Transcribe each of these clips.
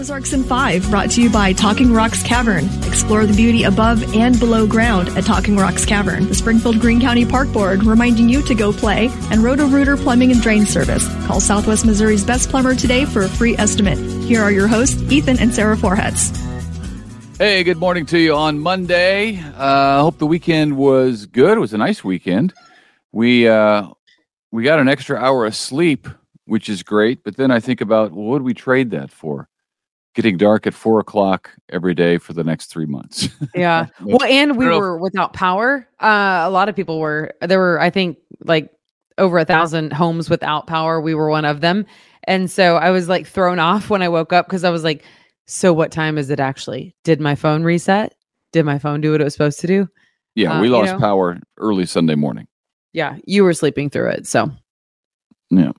Ozarks in 5, brought to you by Talking Rocks Cavern. Explore the beauty above and below ground at Talking Rocks Cavern. The Springfield Greene County Park Board reminding you to go play, and Roto Rooter Plumbing and Drain Service. Call Southwest Missouri's best plumber today for a free estimate. Here are your hosts, Ethan and Sarah Forhetz. Hey, good morning to you on Monday. Uh, hope the weekend was good. It was a nice weekend. We uh, we got an extra hour of sleep, which is great. But then I think about well, what would we trade that for? Getting dark at four o'clock every day for the next three months. Yeah. well, and we were without power. Uh, a lot of people were. There were, I think, like over a thousand homes without power. We were one of them. And so I was like thrown off when I woke up because I was like, so what time is it actually? Did my phone reset? Did my phone do what it was supposed to do? yeah, uh, we you lost know? power early Sunday morning. Yeah, you were sleeping through it, so Yeah.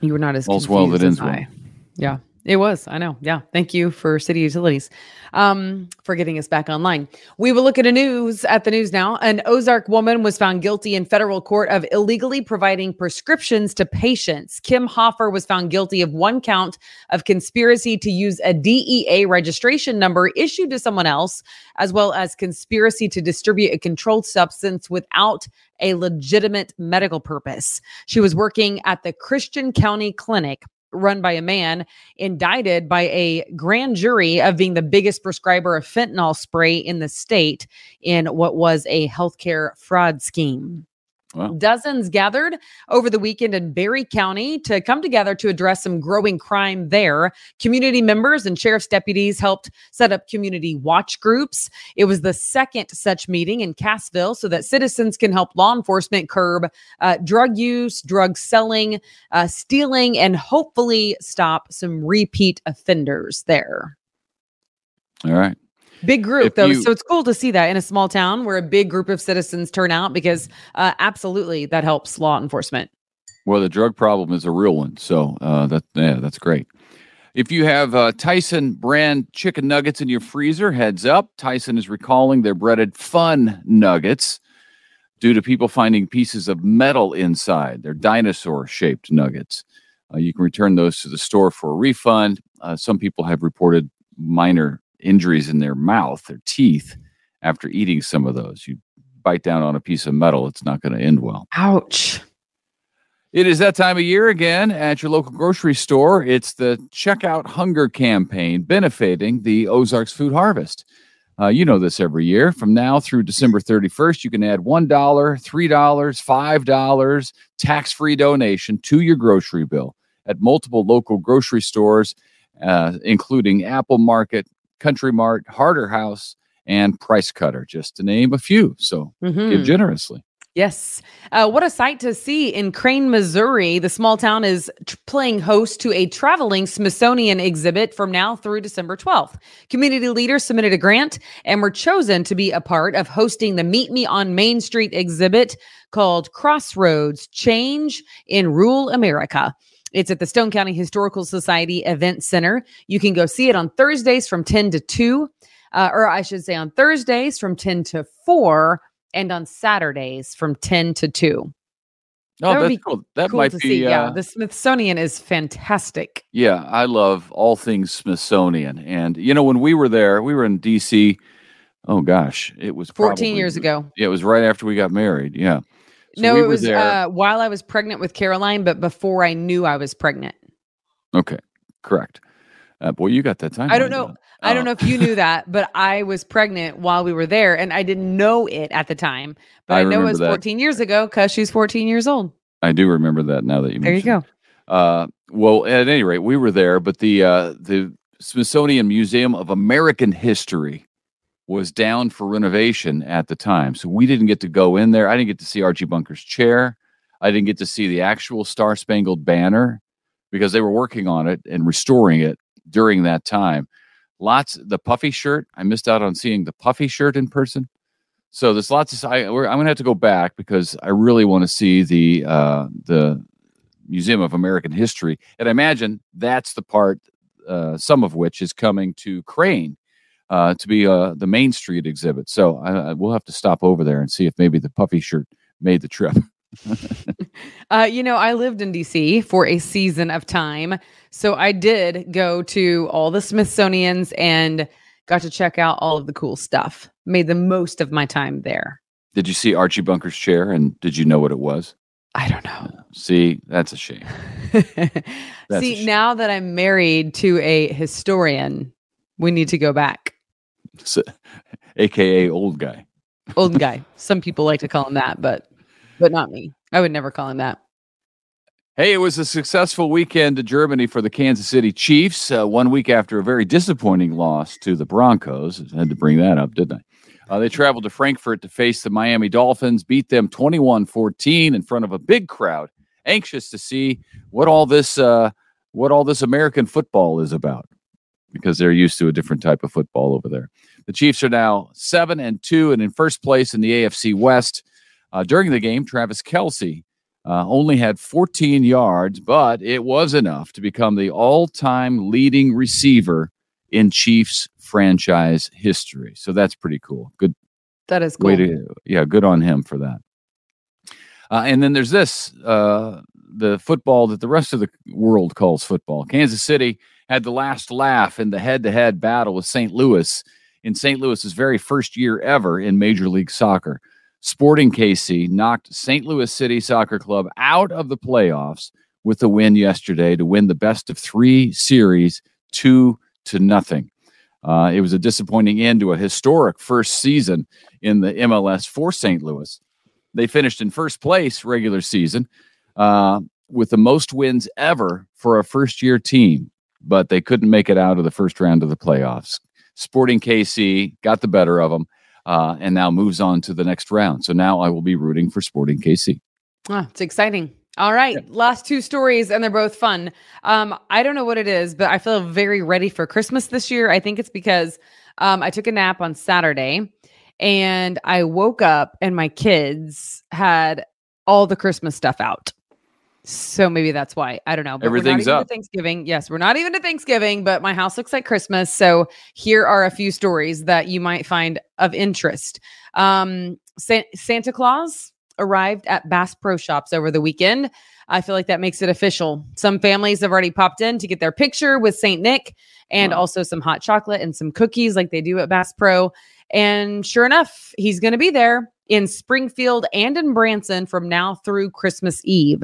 you were not as All's confused well that ends as well. I. Yeah, it was. I know. Yeah, thank you for City Utilities, um, for getting us back online. We will look at a news at the news now. An Ozark woman was found guilty in federal court of illegally providing prescriptions to patients. Kim Hoffer was found guilty of one count of conspiracy to use a DEA registration number issued to someone else, as well as conspiracy to distribute a controlled substance without a legitimate medical purpose. She was working at the Christian County Clinic run by a man indicted by a grand jury of being the biggest prescriber of fentanyl spray in the state in what was a healthcare fraud scheme. Wow. Dozens gathered over the weekend in Barry County to come together to address some growing crime there. Community members and sheriff's deputies helped set up community watch groups. It was the second such meeting in Cassville so that citizens can help law enforcement curb uh, drug use, drug selling, uh, stealing, and hopefully stop some repeat offenders there. All right. Big group though, you- so it's cool to see that in a small town where a big group of citizens turn out because uh, absolutely that helps law enforcement. Well, the drug problem is a real one, so uh, that yeah, that's great. If you have uh, Tyson brand chicken nuggets in your freezer, heads up. Tyson is recalling their breaded fun nuggets due to people finding pieces of metal inside. They're dinosaur shaped nuggets. Uh, you can return those to the store for a refund. Uh, some people have reported minor injuries in their mouth, their teeth, after eating some of those. You bite down on a piece of metal, it's not going to end well. Ouch. It is that time of year again at your local grocery store. It's the Checkout Hunger campaign benefiting the Ozarks Food Harvest. Uh, you know this every year. From now through December 31st, you can add $1, $3, $5 tax free donation to your grocery bill at multiple local grocery stores, uh, including Apple Market, Country Mart, Harter House, and Price Cutter, just to name a few. So Mhm. give generously. Yes. Uh, what a sight to see in Crane, Missouri. The small town is tr- playing host to a traveling Smithsonian exhibit from now through December 12th. Community leaders submitted a grant and were chosen to be a part of hosting the Meet Me on Main Street exhibit called Crossroads Change in Rural America. It's at the Stone County Historical Society Event Center. You can go see it on Thursdays from 10 to 2, uh, or I should say on Thursdays from 10 to 4 and on Saturdays from 10 to 2. Oh, That that's cool. That cool might to be. see. yeah, uh, the Smithsonian is fantastic. Yeah, I love all things Smithsonian. And you know, when we were there, we were in DC. Oh gosh, it was 14 probably- years ago. Yeah, it was right after we got married. Yeah. So no, we it was uh, while I was pregnant with Caroline, but before I knew I was pregnant. okay, correct. Uh, boy, you got that time. I don't know. I don't Oh. know if you knew that, but I was pregnant while we were there, and I didn't know it at the time. But I I, know it was that. 14 years ago because she's 14 years old. I do remember that now that you There you go. Uh, well, at any rate, we were there, but the uh, the Smithsonian Museum of American History was down for renovation at the time, so we didn't get to go in there. I didn't get to see Archie Bunker's chair. I didn't get to see the actual Star Spangled Banner because they were working on it and restoring it during that time. Lots the puffy shirt. I missed out on seeing the puffy shirt in person. So there's lots of. I, I'm going to have to go back because I really want to see the uh, the Museum of American History, and I imagine that's the part. Uh, some of which is coming to Crane uh, to be uh, the Main Street exhibit. So I, I, we'll have to stop over there and see if maybe the puffy shirt made the trip. uh, you know, I lived in DC for a season of time. So I did go to all the Smithsonian's and got to check out all of the cool stuff. Made the most of my time there. Did you see Archie Bunker's chair and did you know what it was? I don't know. See, that's a shame. That's a See, shame. now that I'm married to a historian, we need to go back. So, AKA old guy. Old guy. Some people like to call him that, but but not me. I would never call him that. Hey, it was a successful weekend to Germany for the Kansas City Chiefs. Uh, one week after a very disappointing loss to the Broncos. I had to bring that up, didn't I? Uh, they traveled to Frankfurt to face the Miami Dolphins, beat them 21 14 in front of a big crowd, anxious to see what all this uh, what all this American football is about because they're used to a different type of football over there. The Chiefs are now seven and two and in first place in the AFC West. Uh, during the game, Travis Kelce uh, only had 14 yards, but it was enough to become the all time leading receiver in Chiefs franchise history. So that's pretty cool. Good That is cool. way to, yeah, good on him for that. Uh, and then there's this uh, the football that the rest of the world calls football. Kansas City had the last laugh in the head to head battle with St. Louis in St. Louis's very first year ever in Major League Soccer. Sporting KC knocked St. Louis City Soccer Club out of the playoffs with a win yesterday to win the best of three series, two to nothing. Uh, it was a disappointing end to a historic first season in the MLS for St. Louis. They finished in first place regular season uh, with the most wins ever for a first year team, but they couldn't make it out of the first round of the playoffs. Sporting KC got the better of them uh, and now moves on to the next round. So now I will be rooting for Sporting KC. Ah, it's exciting. All right, last two stories, and they're both fun. Um, I don't know what it is, but I feel very ready for Christmas this year. I think it's because um, I took a nap on Saturday, and I woke up, and my kids had all the Christmas stuff out. So maybe that's why. I don't know. But Everything's we're not even up. To Thanksgiving. Yes, we're not even to Thanksgiving, but my house looks like Christmas. So here are a few stories that you might find of interest. Um, Sa- Santa Claus arrived at Bass Pro Shops over the weekend. I feel like that makes it official. Some families have already popped in to get their picture with St. Nick and Wow. also some hot chocolate and some cookies like they do at Bass Pro. And sure enough, he's going to be there in Springfield and in Branson from now through Christmas Eve.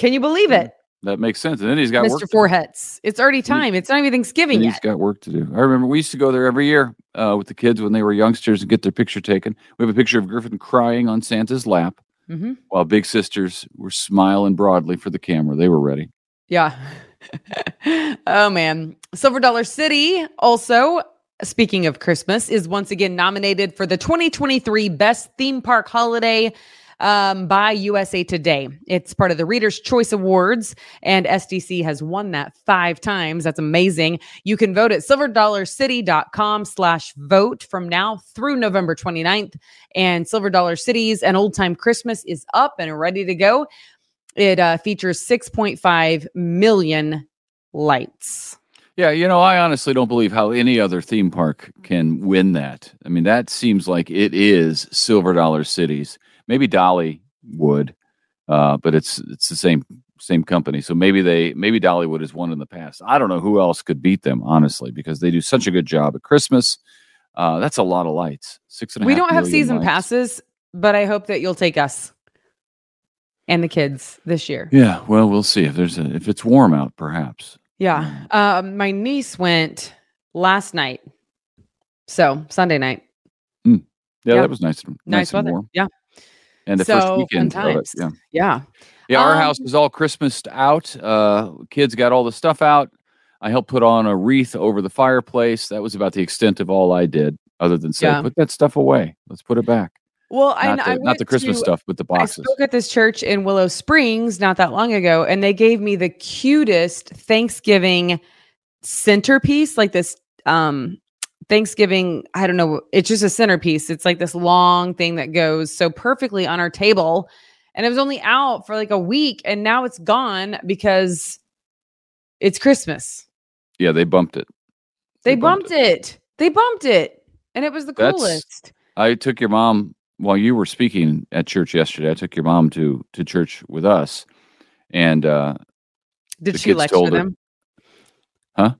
Can you believe it, That makes sense. And then he's got. Mr. Forhetz? It's already time. It's not even Thanksgiving And yet. he's got work to do. I remember we used to go there every year uh, with the kids when they were youngsters and get their picture taken. We have a picture of Griffin crying on Santa's lap hmm while big sisters were smiling broadly for the camera. They were ready. Yeah. oh man. Silver Dollar City also speaking of Christmas is once again nominated for the 2023 best theme park holiday um, by USA Today. It's part of the Reader's Choice Awards, and SDC has won that five times. That's amazing. You can vote at silverdollarcity.com slash vote from now through November 29th. And Silver Dollar Cities and Old Time Christmas is up and ready to go. It uh, features 6.5 million lights. Yeah, you know, I honestly don't believe how any other theme park can win that. I mean, that seems like it is Silver Dollar Cities. Maybe Dolly would, uh, but it's it's the same same company. So maybe they maybe Dollywood has won in the past. I don't know who else could beat them, honestly, because they do such a good job at Christmas. Uh, that's a lot of lights. Six and a We don't have season lights. passes, but I hope that you'll take us and the kids this year. Yeah, well, we'll see if there's a if it's warm out, perhaps. Yeah. Um, my niece went last night. So Sunday night. Yeah, Yeah. that was nice. Nice, and weather. warm. Yeah. And the So, first weekend it. Yeah. Yeah. Yeah, our Um, house is all Christmased out. Uh, kids got all the stuff out. I helped put on a wreath over the fireplace. That was about the extent of all I did, other than say, Yeah. put that stuff away. Let's put it back. Well, I, Not, I the, not the Christmas to- stuff, but the boxes. I spoke at this church in Willow Springs not that long ago, and they gave me the cutest Thanksgiving centerpiece, like this um Thanksgiving, I don't know, it's just a centerpiece. It's like this long thing that goes so perfectly on our table. And it was only out for like a week, and now it's gone because it's Christmas. Yeah, they bumped it. They, bumped, it. They bumped it. And it was the That's- coolest. I took your mom while you were speaking at church yesterday, I took your mom to to church with us, and uh, Did she lecture told her- them? Huh?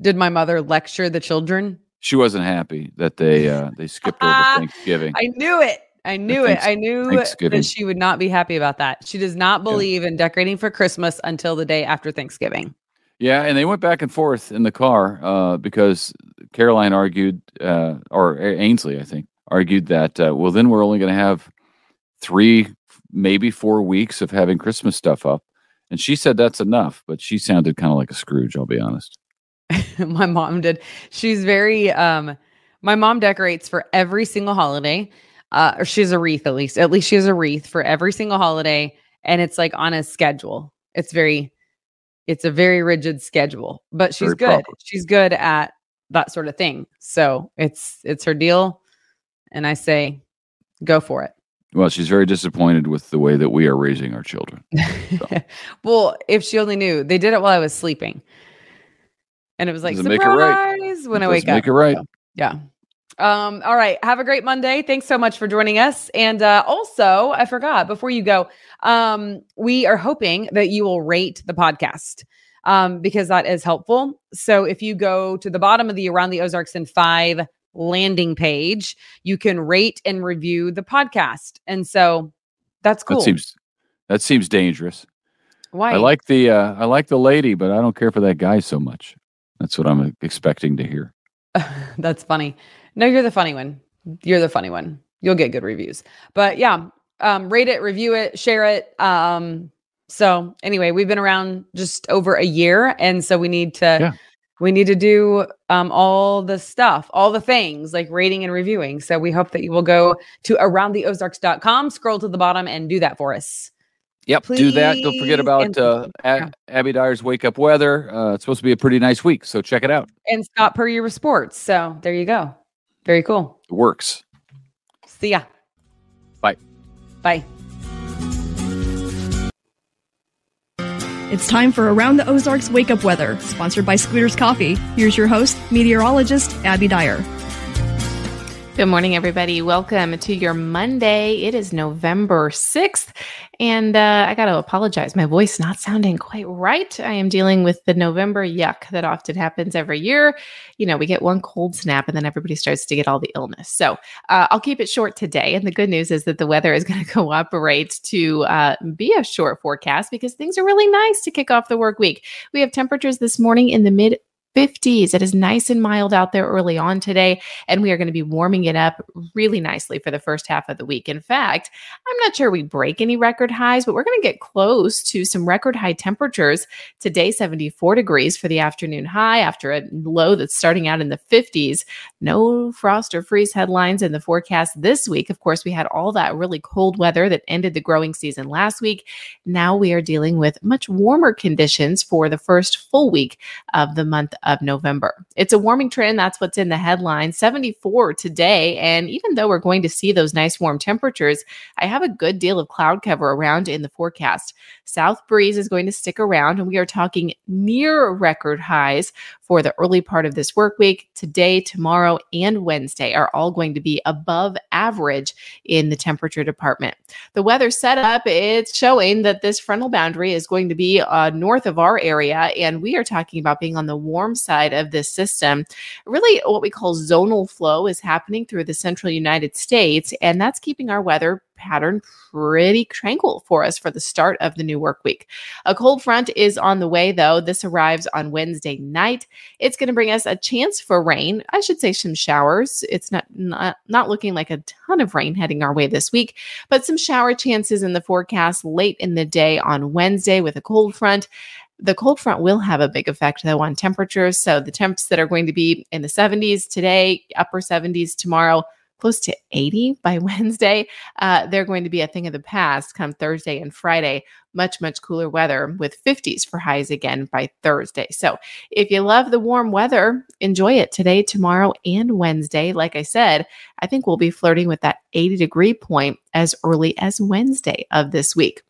Did my mother lecture the children? She wasn't happy that they uh, they skipped over Thanksgiving. I knew it. I knew it. I knew that she would not be happy about that. She does not believe in decorating for Christmas until the day after Thanksgiving. Yeah, and they went back and forth in the car uh, because Caroline argued, uh, or Ainsley, I think, argued that uh, well, then we're only going to have three, maybe four weeks of having Christmas stuff up, and she said that's enough. But she sounded kind of like a Scrooge. I'll be honest. my mom did. She's very um my mom decorates for every single holiday. Uh or she has a wreath at least. At least she has a wreath for every single holiday and it's like on a schedule. It's very it's a very rigid schedule, but she's Very good. proper. She's good at that sort of thing. So, it's it's her deal and I say go for it. Well, she's very disappointed with the way that we are raising our children. well, if she only knew, they did it while I was sleeping. And it was like make it right. surprise when I wake up. make it right. So, yeah. Um, all right. Have a great Monday. Thanks so much for joining us. And uh, also, I forgot before you go, um, we are hoping that you will rate the podcast um, because that is helpful. So if you go to the bottom of the Around the Ozarks in Five landing page, you can rate and review the podcast. And so that's cool. That seems that seems dangerous. Why? I like the uh, I like the lady, but I don't care for that guy so much. That's what I'm expecting to hear. That's funny. No, you're the funny one. You're the funny one. You'll get good reviews. But yeah, um, rate it, review it, share it. Um, so anyway, we've been around just over a year, and so we need to Yeah. we need to do um, all the stuff, all the things like rating and reviewing. So we hope that you will go to aroundtheozarks.com, scroll to the bottom, and do that for us. Yep, do that. Don't forget about and- uh, yeah. Abby Dyer's Wake Up Weather. Uh, it's supposed to be a pretty nice week, so check it out. And Scott Puryear with sports. So there you go. Very cool. It works. See ya. Bye. Bye. It's time for Around the Ozarks Wake Up Weather, sponsored by Scooter's Coffee. Here's your host, meteorologist Abby Dyer. Good morning, everybody. Welcome to your Monday. It is November 6th, and uh, I got to apologize. My voice not sounding quite right. I am dealing with the November yuck that often happens every year. You know, we get one cold snap, and then everybody starts to get all the illness. So uh, I'll keep it short today. And the good news is that the weather is going to cooperate to uh, be a short forecast because things are really nice to kick off the work week. We have temperatures this morning in the mid 50s. It is nice and mild out there early on today, and we are going to be warming it up really nicely for the first half of the week. In fact, I'm not sure we break any record highs, but we're going to get close to some record high temperatures. Today, 74 degrees for the afternoon high after a low that's starting out in the 50s. No frost or freeze headlines in the forecast this week. Of course, we had all that really cold weather that ended the growing season last week. Now we are dealing with much warmer conditions for the first full week of the month of November. It's a warming trend. That's what's in the headline. 74 today. And even though we're going to see those nice warm temperatures, I have a good deal of cloud cover around in the forecast. South breeze is going to stick around, and we are talking near record highs for the early part of this work week. Today, tomorrow, and Wednesday are all going to be above average in the temperature department. The weather setup, it's showing that this frontal boundary is going to be uh, north of our area, and we are talking about being on the warm side of this system. Really, what we call zonal flow is happening through the central United States, and that's keeping our weather pattern pretty tranquil for us for the start of the new work week. A cold front is on the way, though. This arrives on Wednesday night. It's going to bring us a chance for rain. I should say some showers. It's not, not not looking like a ton of rain heading our way this week, but some shower chances in the forecast late in the day on Wednesday with a cold front. The cold front will have a big effect, though, on temperatures. So the temps that are going to be in the 70s today, upper 70s tomorrow, close to 80 by Wednesday, uh, they're going to be a thing of the past come Thursday and Friday. Much, much cooler weather with 50s for highs again by Thursday. So if you love the warm weather, enjoy it today, tomorrow, and Wednesday. Like I said, I think we'll be flirting with that 80 degree point as early as Wednesday of this week.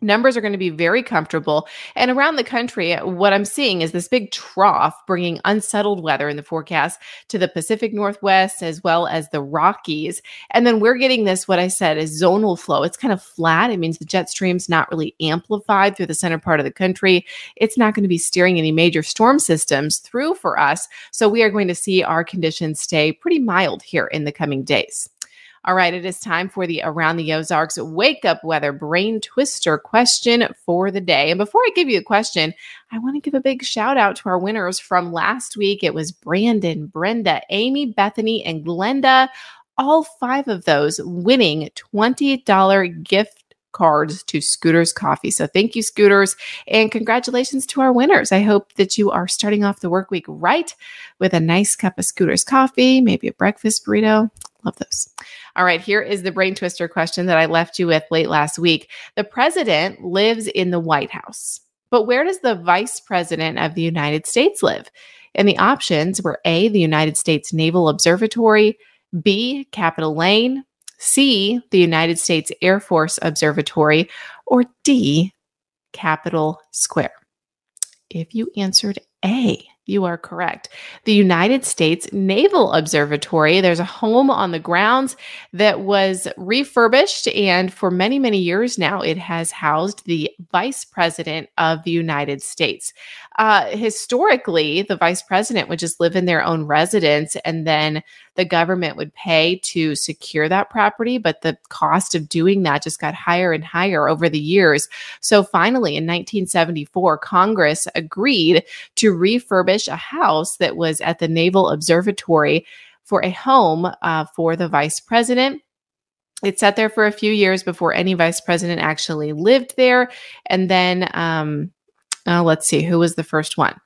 Numbers are going to be very comfortable. And around the country, what I'm seeing is this big trough bringing unsettled weather in the forecast to the Pacific Northwest as well as the Rockies. And then we're getting this, what I said, is zonal flow. It's kind of flat. It means the jet stream's not really amplified through the center part of the country. It's not going to be steering any major storm systems through for us. So we are going to see our conditions stay pretty mild here in the coming days. All right, it is time for the Around the Ozarks Wake Up Weather Brain Twister question for the day. And before I give you the question, I want to give a big shout out to our winners from last week. It was Brandon, Brenda, Amy, Bethany, and Glenda. All five of those winning $20 gift cards to Scooter's Coffee. So thank you, Scooters, and congratulations to our winners. I hope that you are starting off the work week right with a nice cup of Scooters coffee, maybe a breakfast burrito. Love those. All right, here is the brain twister question that I left you with late last week. The president lives in the White House, but where does the vice president of the United States live? And the options were A, the United States Naval Observatory, B, Capitol Lane, C, the United States Air Force Observatory, or D, Capitol Square. If you answered A, you are correct. The United States Naval Observatory, there's a home on the grounds that was refurbished. And for many, many years now, it has housed the Vice President of the United States. Uh, historically, the Vice President would just live in their own residence and then the government would pay to secure that property, but the cost of doing that just got higher and higher over the years. So finally, in 1974, Congress agreed to refurbish a house that was at the Naval Observatory for a home uh, for the vice president. It sat there for a few years before any vice president actually lived there. And then, um, uh, let's see, who was the first one?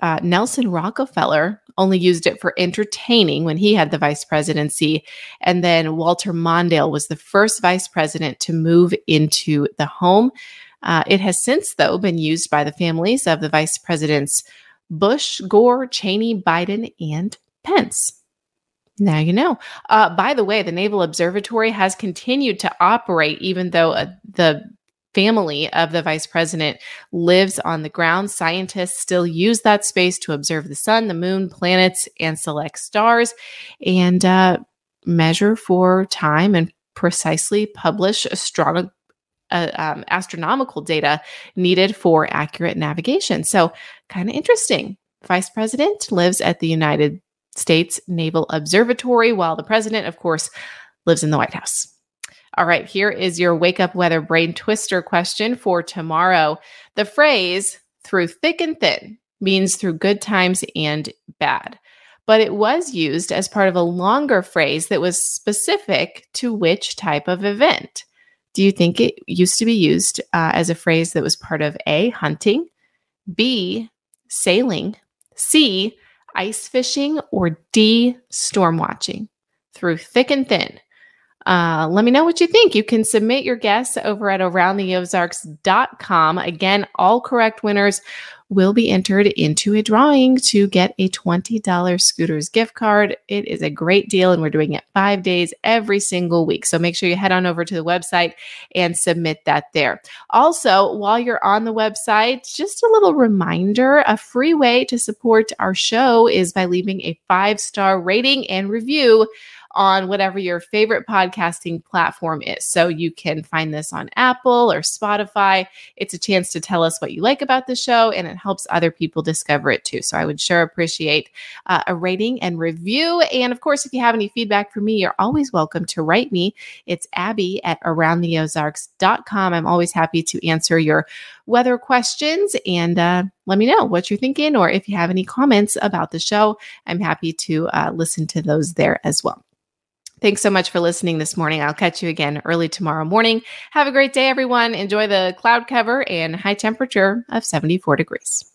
Uh, Nelson Rockefeller only used it for entertaining when he had the vice presidency. And then Walter Mondale was the first vice president to move into the home. Uh, it has since, though, been used by the families of the vice presidents Bush, Gore, Cheney, Biden, and Pence. Now you know. Uh, by the way, the Naval Observatory has continued to operate even though uh, the family of the vice president lives on the ground. Scientists still use that space to observe the sun, the moon, planets, and select stars, and uh, measure for time and precisely publish astronomical. Uh, um, astronomical data needed for accurate navigation. So, kind of interesting. Vice President lives at the United States Naval Observatory, while the president, of course, lives in the White House. All right, here is your wake up weather brain twister question for tomorrow. The phrase through thick and thin means through good times and bad, but it was used as part of a longer phrase that was specific to which type of event. Do you think it used to be used uh, as a phrase that was part of A, hunting, B, sailing, C, ice fishing, or D, storm watching? Through thick and thin uh, let me know what you think. You can submit your guess over at aroundtheozarks.com. Again, all correct winners will be entered into a drawing to get a $20 scooters gift card. It is a great deal, and we're doing it five days every single week. So make sure you head on over to the website and submit that there. Also, while you're on the website, just a little reminder a free way to support our show is by leaving a five star rating and review on whatever your favorite podcasting platform is. So you can find this on Apple or Spotify. It's a chance to tell us what you like about the show and it helps other people discover it too. So I would sure appreciate uh, a rating and review. And of course, if you have any feedback for me, you're always welcome to write me. It's Abby at aroundtheozarks.com. I'm always happy to answer your weather questions and uh, let me know what you're thinking or if you have any comments about the show. I'm happy to uh, listen to those there as well. Thanks so much for listening this morning. I'll catch you again early tomorrow morning. Have a great day, everyone. Enjoy the cloud cover and high temperature of 74 degrees.